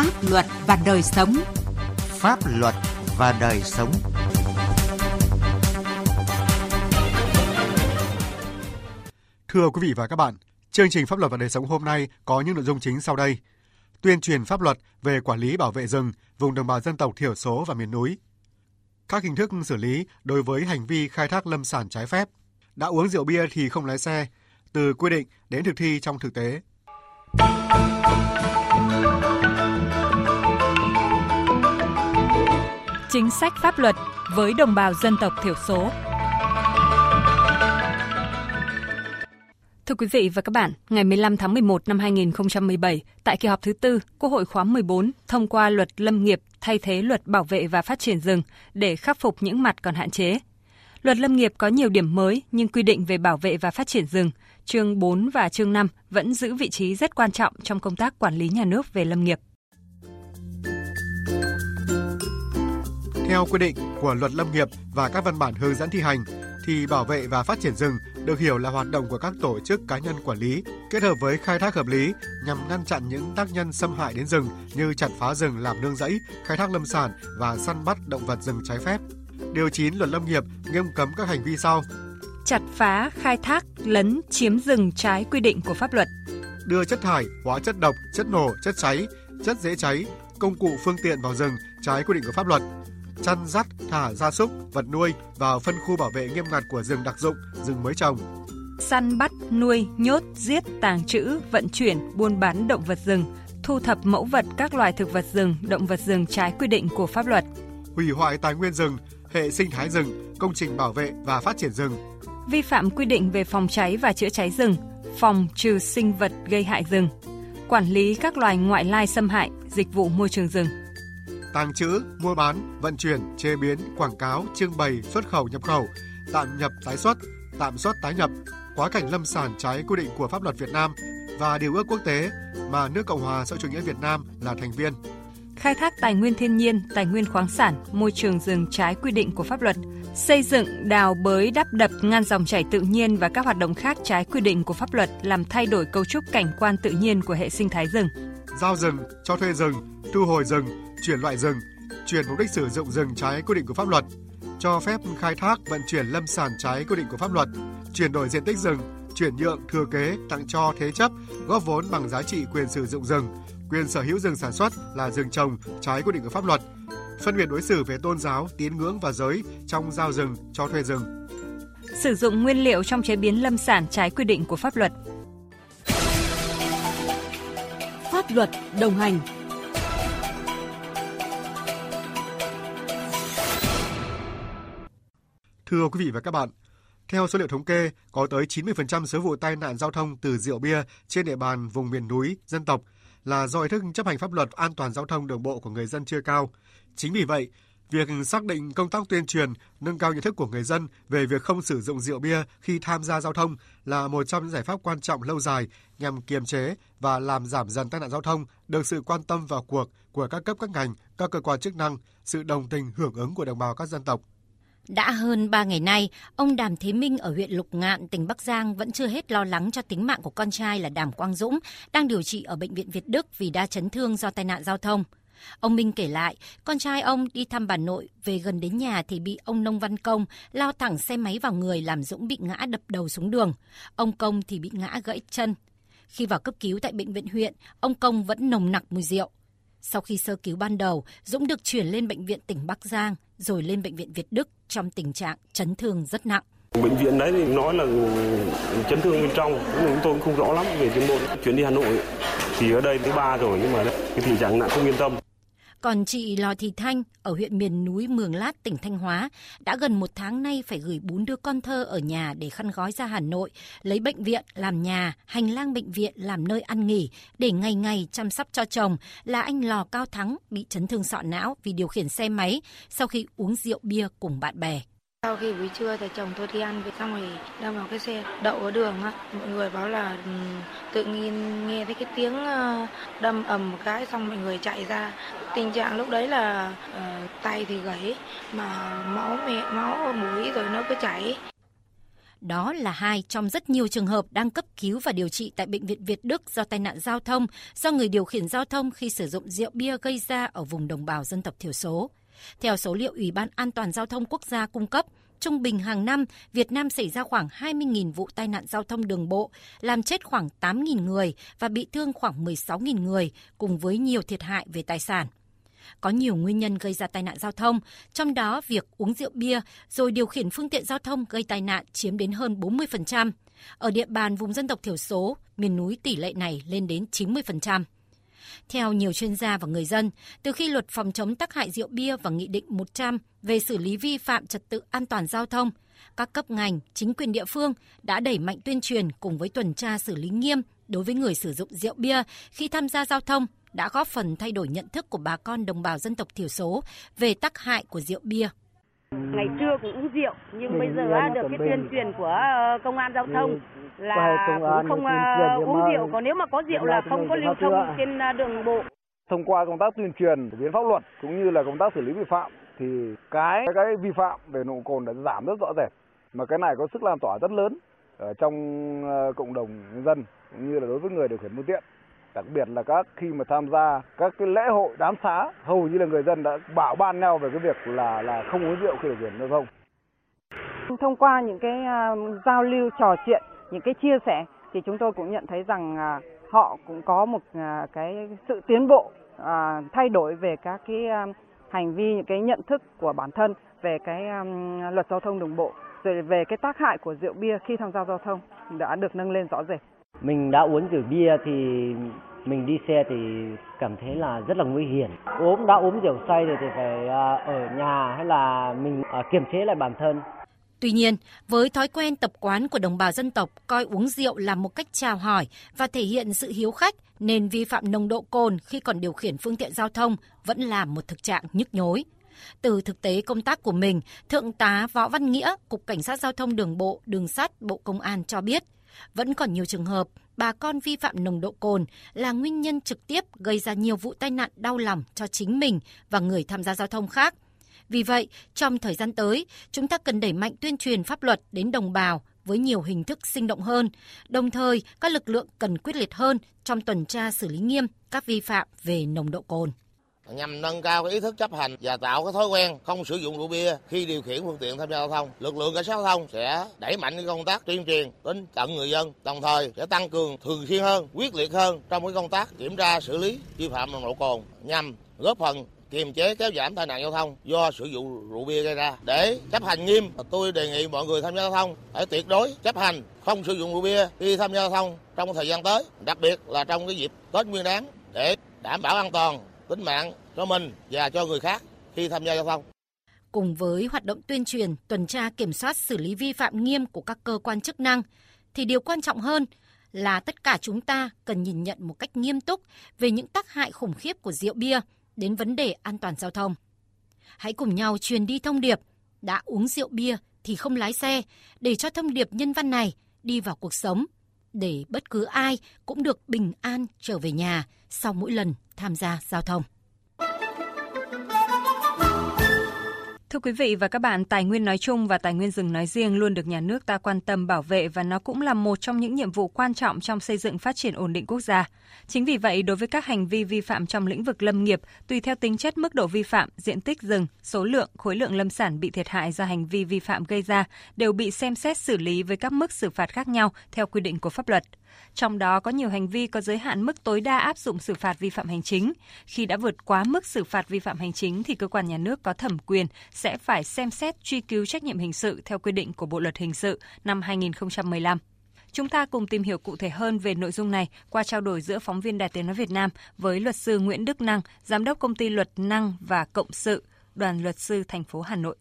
Pháp luật và đời sống. Pháp luật và đời sống. Thưa quý vị và các bạn, chương trình Pháp luật và đời sống hôm nay có những nội dung chính sau đây. Tuyên truyền pháp luật về quản lý bảo vệ rừng vùng đồng bào dân tộc thiểu số và miền núi. Các hình thức xử lý đối với hành vi khai thác lâm sản trái phép. Đã uống rượu bia thì không lái xe, từ quy định đến thực thi trong thực tế. Chính sách pháp luật với đồng bào dân tộc thiểu số. Thưa quý vị và các bạn, ngày 15 tháng 11 năm 2017, tại kỳ họp thứ tư, Quốc hội khóa 14 thông qua luật lâm nghiệp thay thế luật bảo vệ và phát triển rừng để khắc phục những mặt còn hạn chế. Luật lâm nghiệp có nhiều điểm mới nhưng quy định về bảo vệ và phát triển rừng, chương 4 và chương 5 vẫn giữ vị trí rất quan trọng trong công tác quản lý nhà nước về lâm nghiệp. Theo quy định của luật lâm nghiệp và các văn bản hướng dẫn thi hành, thì bảo vệ và phát triển rừng được hiểu là hoạt động của các tổ chức cá nhân quản lý kết hợp với khai thác hợp lý nhằm ngăn chặn những tác nhân xâm hại đến rừng như chặt phá rừng làm nương rẫy, khai thác lâm sản và săn bắt động vật rừng trái phép. Điều 9 Luật Lâm nghiệp nghiêm cấm các hành vi sau: chặt phá, khai thác, lấn, chiếm rừng trái quy định của pháp luật, đưa chất thải, hóa chất độc, chất nổ, chất cháy, chất dễ cháy, công cụ phương tiện vào rừng trái quy định của pháp luật, chăn dắt, thả gia súc, vật nuôi vào phân khu bảo vệ nghiêm ngặt của rừng đặc dụng, rừng mới trồng. Săn bắt, nuôi, nhốt, giết, tàng trữ, vận chuyển, buôn bán động vật rừng, thu thập mẫu vật các loài thực vật rừng, động vật rừng trái quy định của pháp luật. Hủy hoại tài nguyên rừng, hệ sinh thái rừng, công trình bảo vệ và phát triển rừng. Vi phạm quy định về phòng cháy và chữa cháy rừng, phòng trừ sinh vật gây hại rừng. Quản lý các loài ngoại lai xâm hại, dịch vụ môi trường rừng tàng trữ, mua bán, vận chuyển, chế biến, quảng cáo, trưng bày, xuất khẩu, nhập khẩu, tạm nhập tái xuất, tạm xuất tái nhập, quá cảnh lâm sản trái quy định của pháp luật Việt Nam và điều ước quốc tế mà nước Cộng hòa xã hội chủ nghĩa Việt Nam là thành viên. Khai thác tài nguyên thiên nhiên, tài nguyên khoáng sản, môi trường rừng trái quy định của pháp luật, xây dựng, đào bới, đắp đập, ngăn dòng chảy tự nhiên và các hoạt động khác trái quy định của pháp luật làm thay đổi cấu trúc cảnh quan tự nhiên của hệ sinh thái rừng. Giao rừng, cho thuê rừng, thu hồi rừng, chuyển loại rừng, chuyển mục đích sử dụng rừng trái quy định của pháp luật, cho phép khai thác vận chuyển lâm sản trái quy định của pháp luật, chuyển đổi diện tích rừng, chuyển nhượng, thừa kế, tặng cho, thế chấp, góp vốn bằng giá trị quyền sử dụng rừng, quyền sở hữu rừng sản xuất là rừng trồng trái quy định của pháp luật, phân biệt đối xử về tôn giáo, tín ngưỡng và giới trong giao rừng, cho thuê rừng. Sử dụng nguyên liệu trong chế biến lâm sản trái quy định của pháp luật. Pháp luật đồng hành Thưa quý vị và các bạn, theo số liệu thống kê, có tới 90% số vụ tai nạn giao thông từ rượu bia trên địa bàn vùng miền núi, dân tộc là do ý thức chấp hành pháp luật an toàn giao thông đường bộ của người dân chưa cao. Chính vì vậy, việc xác định công tác tuyên truyền, nâng cao nhận thức của người dân về việc không sử dụng rượu bia khi tham gia giao thông là một trong những giải pháp quan trọng lâu dài nhằm kiềm chế và làm giảm dần tai nạn giao thông được sự quan tâm vào cuộc của các cấp các ngành, các cơ quan chức năng, sự đồng tình hưởng ứng của đồng bào các dân tộc. Đã hơn 3 ngày nay, ông Đàm Thế Minh ở huyện Lục Ngạn, tỉnh Bắc Giang vẫn chưa hết lo lắng cho tính mạng của con trai là Đàm Quang Dũng, đang điều trị ở Bệnh viện Việt Đức vì đa chấn thương do tai nạn giao thông. Ông Minh kể lại, con trai ông đi thăm bà nội, về gần đến nhà thì bị ông Nông Văn Công lao thẳng xe máy vào người làm Dũng bị ngã đập đầu xuống đường. Ông Công thì bị ngã gãy chân. Khi vào cấp cứu tại bệnh viện huyện, ông Công vẫn nồng nặc mùi rượu. Sau khi sơ cứu ban đầu, Dũng được chuyển lên bệnh viện tỉnh Bắc Giang, rồi lên bệnh viện Việt Đức trong tình trạng chấn thương rất nặng. Bệnh viện đấy thì nói là chấn thương bên trong, chúng tôi cũng không rõ lắm về chuyên môn. Chuyển đi Hà Nội thì ở đây thứ ba rồi nhưng mà cái tình trạng nặng không yên tâm. Còn chị Lò Thị Thanh ở huyện miền núi Mường Lát, tỉnh Thanh Hóa đã gần một tháng nay phải gửi bốn đứa con thơ ở nhà để khăn gói ra Hà Nội, lấy bệnh viện làm nhà, hành lang bệnh viện làm nơi ăn nghỉ để ngày ngày chăm sóc cho chồng là anh Lò Cao Thắng bị chấn thương sọ não vì điều khiển xe máy sau khi uống rượu bia cùng bạn bè. Sau khi buổi trưa thì chồng tôi đi ăn về xong rồi đâm vào cái xe đậu ở đường á. Mọi người báo là ừ, tự nhiên nghe thấy cái tiếng ờ, đâm ầm một cái xong mọi người chạy ra. Tình trạng lúc đấy là uh, tay thì gãy mà máu mẹ máu mũi rồi nó cứ chảy. Đó là hai trong rất nhiều trường hợp đang cấp cứu và điều trị tại Bệnh viện Việt Đức do tai nạn giao thông do người điều khiển giao thông khi sử dụng rượu bia gây ra ở vùng đồng bào dân tộc thiểu số. Theo số liệu Ủy ban An toàn Giao thông Quốc gia cung cấp, trung bình hàng năm, Việt Nam xảy ra khoảng 20.000 vụ tai nạn giao thông đường bộ, làm chết khoảng 8.000 người và bị thương khoảng 16.000 người, cùng với nhiều thiệt hại về tài sản. Có nhiều nguyên nhân gây ra tai nạn giao thông, trong đó việc uống rượu bia rồi điều khiển phương tiện giao thông gây tai nạn chiếm đến hơn 40%. Ở địa bàn vùng dân tộc thiểu số, miền núi tỷ lệ này lên đến 90%. Theo nhiều chuyên gia và người dân, từ khi luật phòng chống tác hại rượu bia và Nghị định 100 về xử lý vi phạm trật tự an toàn giao thông, các cấp ngành, chính quyền địa phương đã đẩy mạnh tuyên truyền cùng với tuần tra xử lý nghiêm đối với người sử dụng rượu bia khi tham gia giao thông đã góp phần thay đổi nhận thức của bà con đồng bào dân tộc thiểu số về tác hại của rượu bia. Ngày trưa cũng uống rượu nhưng bây giờ được cái tuyên truyền của ờ, công an giao thông là cũng không ờ, uống rượu còn nếu mà có rượu là không có lưu thông trên ờ, đường bộ. Thông qua công tác tuyên truyền phổ biến pháp luật cũng như là công tác xử lý vi phạm thì cái cái vi phạm về nồng độ cồn đã giảm rất rõ rệt. Mà cái này có sức lan tỏa rất lớn ở trong cộng đồng nhân dân cũng như là đối với người điều khiển phương tiện đặc biệt là các khi mà tham gia các cái lễ hội đám xá hầu như là người dân đã bảo ban nhau về cái việc là là không uống rượu khi điều khiển giao thông. Thông qua những cái uh, giao lưu trò chuyện những cái chia sẻ thì chúng tôi cũng nhận thấy rằng uh, họ cũng có một uh, cái sự tiến bộ uh, thay đổi về các cái uh, hành vi những cái nhận thức của bản thân về cái um, luật giao thông đường bộ rồi về cái tác hại của rượu bia khi tham gia giao thông đã được nâng lên rõ rệt mình đã uống rượu bia thì mình đi xe thì cảm thấy là rất là nguy hiểm uống đã uống rượu say rồi thì phải à, ở nhà hay là mình à, kiềm chế lại bản thân Tuy nhiên, với thói quen tập quán của đồng bào dân tộc coi uống rượu là một cách chào hỏi và thể hiện sự hiếu khách nên vi phạm nồng độ cồn khi còn điều khiển phương tiện giao thông vẫn là một thực trạng nhức nhối. Từ thực tế công tác của mình, Thượng tá Võ Văn Nghĩa, Cục Cảnh sát Giao thông Đường bộ, Đường sắt, Bộ Công an cho biết – vẫn còn nhiều trường hợp bà con vi phạm nồng độ cồn là nguyên nhân trực tiếp gây ra nhiều vụ tai nạn đau lòng cho chính mình và người tham gia giao thông khác. Vì vậy, trong thời gian tới, chúng ta cần đẩy mạnh tuyên truyền pháp luật đến đồng bào với nhiều hình thức sinh động hơn. Đồng thời, các lực lượng cần quyết liệt hơn trong tuần tra xử lý nghiêm các vi phạm về nồng độ cồn nhằm nâng cao ý thức chấp hành và tạo cái thói quen không sử dụng rượu bia khi điều khiển phương tiện tham gia giao thông. Lực lượng cảnh sát giao thông sẽ đẩy mạnh cái công tác tuyên truyền đến tận người dân, đồng thời sẽ tăng cường thường xuyên hơn, quyết liệt hơn trong cái công tác kiểm tra xử lý vi phạm nồng độ cồn nhằm góp phần kiềm chế kéo giảm tai nạn giao thông do sử dụng rượu bia gây ra. Để chấp hành nghiêm, tôi đề nghị mọi người tham gia giao thông phải tuyệt đối chấp hành không sử dụng rượu bia khi tham gia giao thông trong thời gian tới, đặc biệt là trong cái dịp Tết Nguyên đán để đảm bảo an toàn tính mạng cho mình và cho người khác khi tham gia giao thông. Cùng với hoạt động tuyên truyền, tuần tra kiểm soát xử lý vi phạm nghiêm của các cơ quan chức năng, thì điều quan trọng hơn là tất cả chúng ta cần nhìn nhận một cách nghiêm túc về những tác hại khủng khiếp của rượu bia đến vấn đề an toàn giao thông. Hãy cùng nhau truyền đi thông điệp đã uống rượu bia thì không lái xe để cho thông điệp nhân văn này đi vào cuộc sống để bất cứ ai cũng được bình an trở về nhà sau mỗi lần tham gia giao thông. Thưa quý vị và các bạn, tài nguyên nói chung và tài nguyên rừng nói riêng luôn được nhà nước ta quan tâm bảo vệ và nó cũng là một trong những nhiệm vụ quan trọng trong xây dựng phát triển ổn định quốc gia. Chính vì vậy, đối với các hành vi vi phạm trong lĩnh vực lâm nghiệp, tùy theo tính chất mức độ vi phạm, diện tích rừng, số lượng, khối lượng lâm sản bị thiệt hại do hành vi vi phạm gây ra đều bị xem xét xử lý với các mức xử phạt khác nhau theo quy định của pháp luật. Trong đó có nhiều hành vi có giới hạn mức tối đa áp dụng xử phạt vi phạm hành chính. Khi đã vượt quá mức xử phạt vi phạm hành chính thì cơ quan nhà nước có thẩm quyền sẽ phải xem xét truy cứu trách nhiệm hình sự theo quy định của Bộ luật hình sự năm 2015. Chúng ta cùng tìm hiểu cụ thể hơn về nội dung này qua trao đổi giữa phóng viên Đài Tiếng nói Việt Nam với luật sư Nguyễn Đức Năng, giám đốc công ty Luật Năng và Cộng sự, đoàn luật sư thành phố Hà Nội.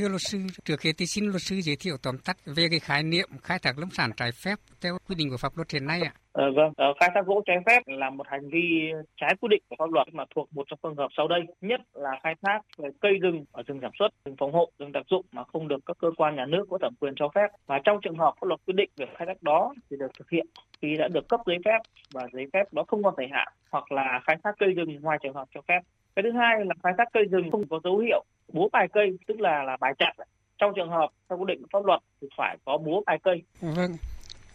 Thưa luật sư, trước khi thì xin luật sư giới thiệu tóm tắt về cái khái niệm khai thác lâm sản trái phép theo quy định của pháp luật hiện nay ạ. À, vâng, à, khai thác gỗ trái phép là một hành vi trái quy định của pháp luật mà thuộc một trong trường hợp sau đây. Nhất là khai thác cây rừng ở rừng sản xuất, rừng phòng hộ, rừng đặc dụng mà không được các cơ quan nhà nước có thẩm quyền cho phép. Và trong trường hợp pháp luật quy định về khai thác đó thì được thực hiện khi đã được cấp giấy phép và giấy phép đó không còn thời hạn hoặc là khai thác cây rừng ngoài trường hợp cho phép. Cái thứ hai là khai thác cây rừng không có dấu hiệu búa bài cây tức là là bài chặt trong trường hợp theo quy định pháp luật thì phải có búa vài cây. Vâng,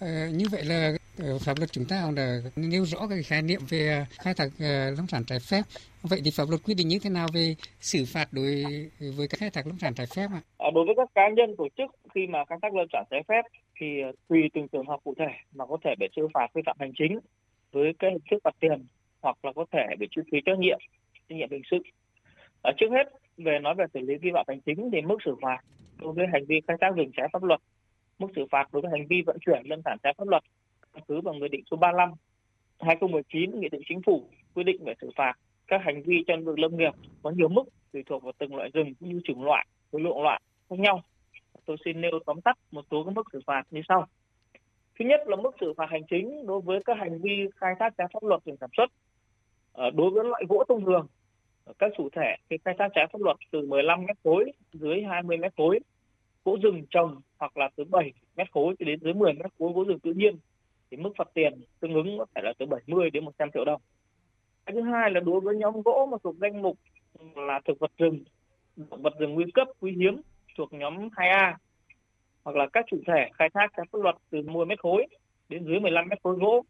Ờ, như vậy là ờ, pháp luật chúng ta là nêu rõ cái khái niệm về khai thác ờ, lâm sản trái phép. Vậy thì pháp luật quy định như thế nào về xử phạt đối với các khai thác lâm sản trái phép ạ? À, đối với các cá nhân tổ chức khi mà khai thác lâm sản trái phép thì tùy từng trường hợp cụ thể mà có thể bị xử phạt vi phạm hành chính với cái hình thức phạt tiền hoặc là có thể bị truy cứu trách nhiệm trách nhiệm hình sự. À, trước hết về nói về xử lý vi phạm hành chính thì mức xử phạt đối với hành vi khai thác rừng trái pháp luật, mức xử phạt đối với hành vi vận chuyển lâm sản trái pháp luật, căn cứ vào nghị định số 35 2019 nghị định chính phủ quy định về xử phạt các hành vi trong vực lâm nghiệp có nhiều mức tùy thuộc vào từng loại rừng cũng như chủng loại khối lượng loại khác nhau. Tôi xin nêu tóm tắt một số các mức xử phạt như sau. Thứ nhất là mức xử phạt hành chính đối với các hành vi khai thác trái pháp luật rừng sản xuất ờ, đối với loại gỗ thông thường các chủ thể khi khai thác trái pháp luật từ 15 mét khối dưới 20 mét khối gỗ rừng trồng hoặc là từ 7 mét khối cho đến dưới 10 mét khối gỗ rừng tự nhiên thì mức phạt tiền tương ứng có thể là từ 70 đến 100 triệu đồng. Cái thứ hai là đối với nhóm gỗ mà thuộc danh mục là thực vật rừng, động vật rừng nguy cấp, quý hiếm thuộc nhóm 2A hoặc là các chủ thể khai thác trái pháp luật từ 10 mét khối đến dưới 15 mét khối gỗ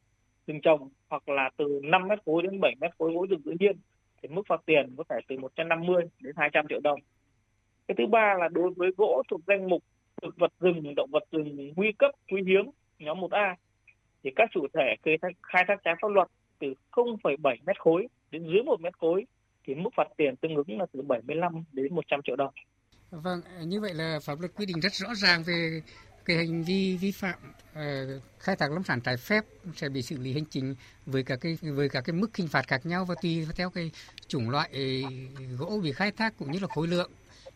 rừng trồng hoặc là từ 5 mét khối đến 7 mét khối gỗ rừng tự nhiên thì mức phạt tiền có thể từ 150 đến 200 triệu đồng cái thứ ba là đối với gỗ thuộc danh mục thực vật rừng động vật rừng nguy cấp quý hiếm nhóm 1A thì các chủ thể khai thác, trái pháp luật từ 0,7 mét khối đến dưới 1 mét khối thì mức phạt tiền tương ứng là từ 75 đến 100 triệu đồng. Vâng, như vậy là pháp luật quy định rất rõ ràng về cái hành vi vi phạm uh, khai thác lâm sản trái phép sẽ bị xử lý hành chính với cả cái với cả cái mức hình phạt khác nhau và tùy theo cái chủng loại ờ, gỗ bị khai thác cũng như là khối lượng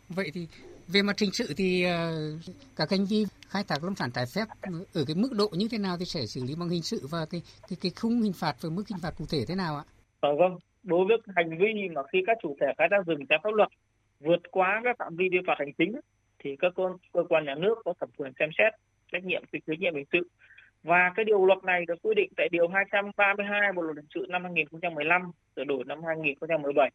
Vậy thì về mặt hình sự thì uh, các hành vi khai thác lâm sản trái phép ở cái mức độ như thế nào thì sẽ xử lý bằng hình sự và cái cái cái khung hình phạt và mức hình phạt cụ thể thế nào ạ? À, vâng, đối với hành vi mà khi các chủ thể khai thác rừng trái pháp luật vượt quá các phạm vi vi phạm hành chính thì các cơ, cơ quan nhà nước có thẩm quyền xem xét trách nhiệm truy trách nhiệm hình sự và cái điều luật này được quy định tại điều 232 Bộ luật hình sự năm 2015 sửa đổi năm 2017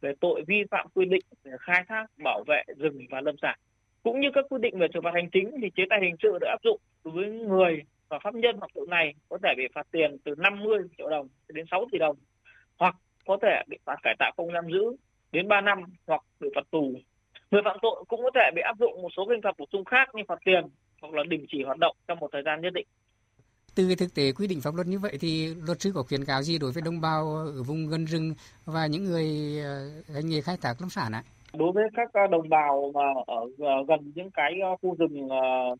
về tội vi phạm quy định về khai thác, bảo vệ rừng và lâm sản. Cũng như các quy định về xử phạt hành chính thì chế tài hình sự được áp dụng đối với người và pháp nhân hoặc tội này có thể bị phạt tiền từ 50 triệu đồng đến 6 tỷ đồng hoặc có thể bị phạt cải tạo không giam giữ đến 3 năm hoặc bị phạt tù. Người phạm tội cũng có thể bị áp dụng một số hình phạt bổ sung khác như phạt tiền hoặc là đình chỉ hoạt động trong một thời gian nhất định. Từ thực tế quy định pháp luật như vậy thì luật sư có khuyến cáo gì đối với đồng bào ở vùng gần rừng và những người ờ, hành nghề khai thác lâm sản ạ? Đối với các ờ, đồng bào mà ở ờ, gần những cái khu rừng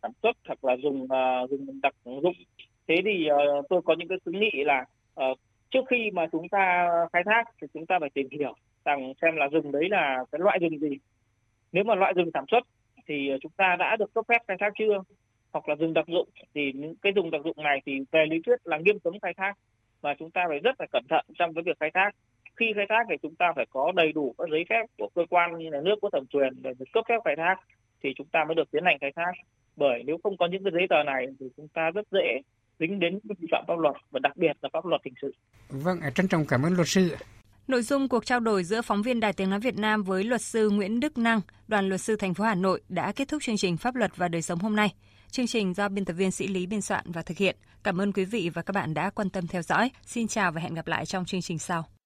sản xuất hoặc là rừng rừng đặc dụng, thế thì tôi có những cái khuyến nghị là trước khi mà chúng ta khai thác thì chúng ta phải tìm hiểu rằng xem là rừng đấy là cái loại rừng gì. Nếu mà loại rừng sản xuất thì ờ, chúng ta đã được cấp phép khai thác chưa? hoặc là rừng đặc dụng thì những cái rừng đặc dụng này thì về lý thuyết là nghiêm cấm khai thác và chúng ta phải rất là cẩn thận trong cái việc khai thác khi khai thác thì chúng ta phải có đầy đủ các giấy phép của cơ quan như là nước có thẩm quyền để cấp phép khai thác thì chúng ta mới được tiến hành khai thác bởi nếu không có những cái giấy tờ này thì chúng ta rất dễ dính đến vi phạm pháp luật và đặc biệt là pháp luật hình sự. Vâng, trân trọng cảm ơn luật sư. Nội dung cuộc trao đổi giữa phóng viên Đài Tiếng nói Việt Nam với luật sư Nguyễn Đức Năng, đoàn luật sư thành phố Hà Nội đã kết thúc chương trình Pháp luật và đời sống hôm nay. Chương trình do biên tập viên Sĩ Lý biên soạn và thực hiện. Cảm ơn quý vị và các bạn đã quan tâm theo dõi. Xin chào và hẹn gặp lại trong chương trình sau.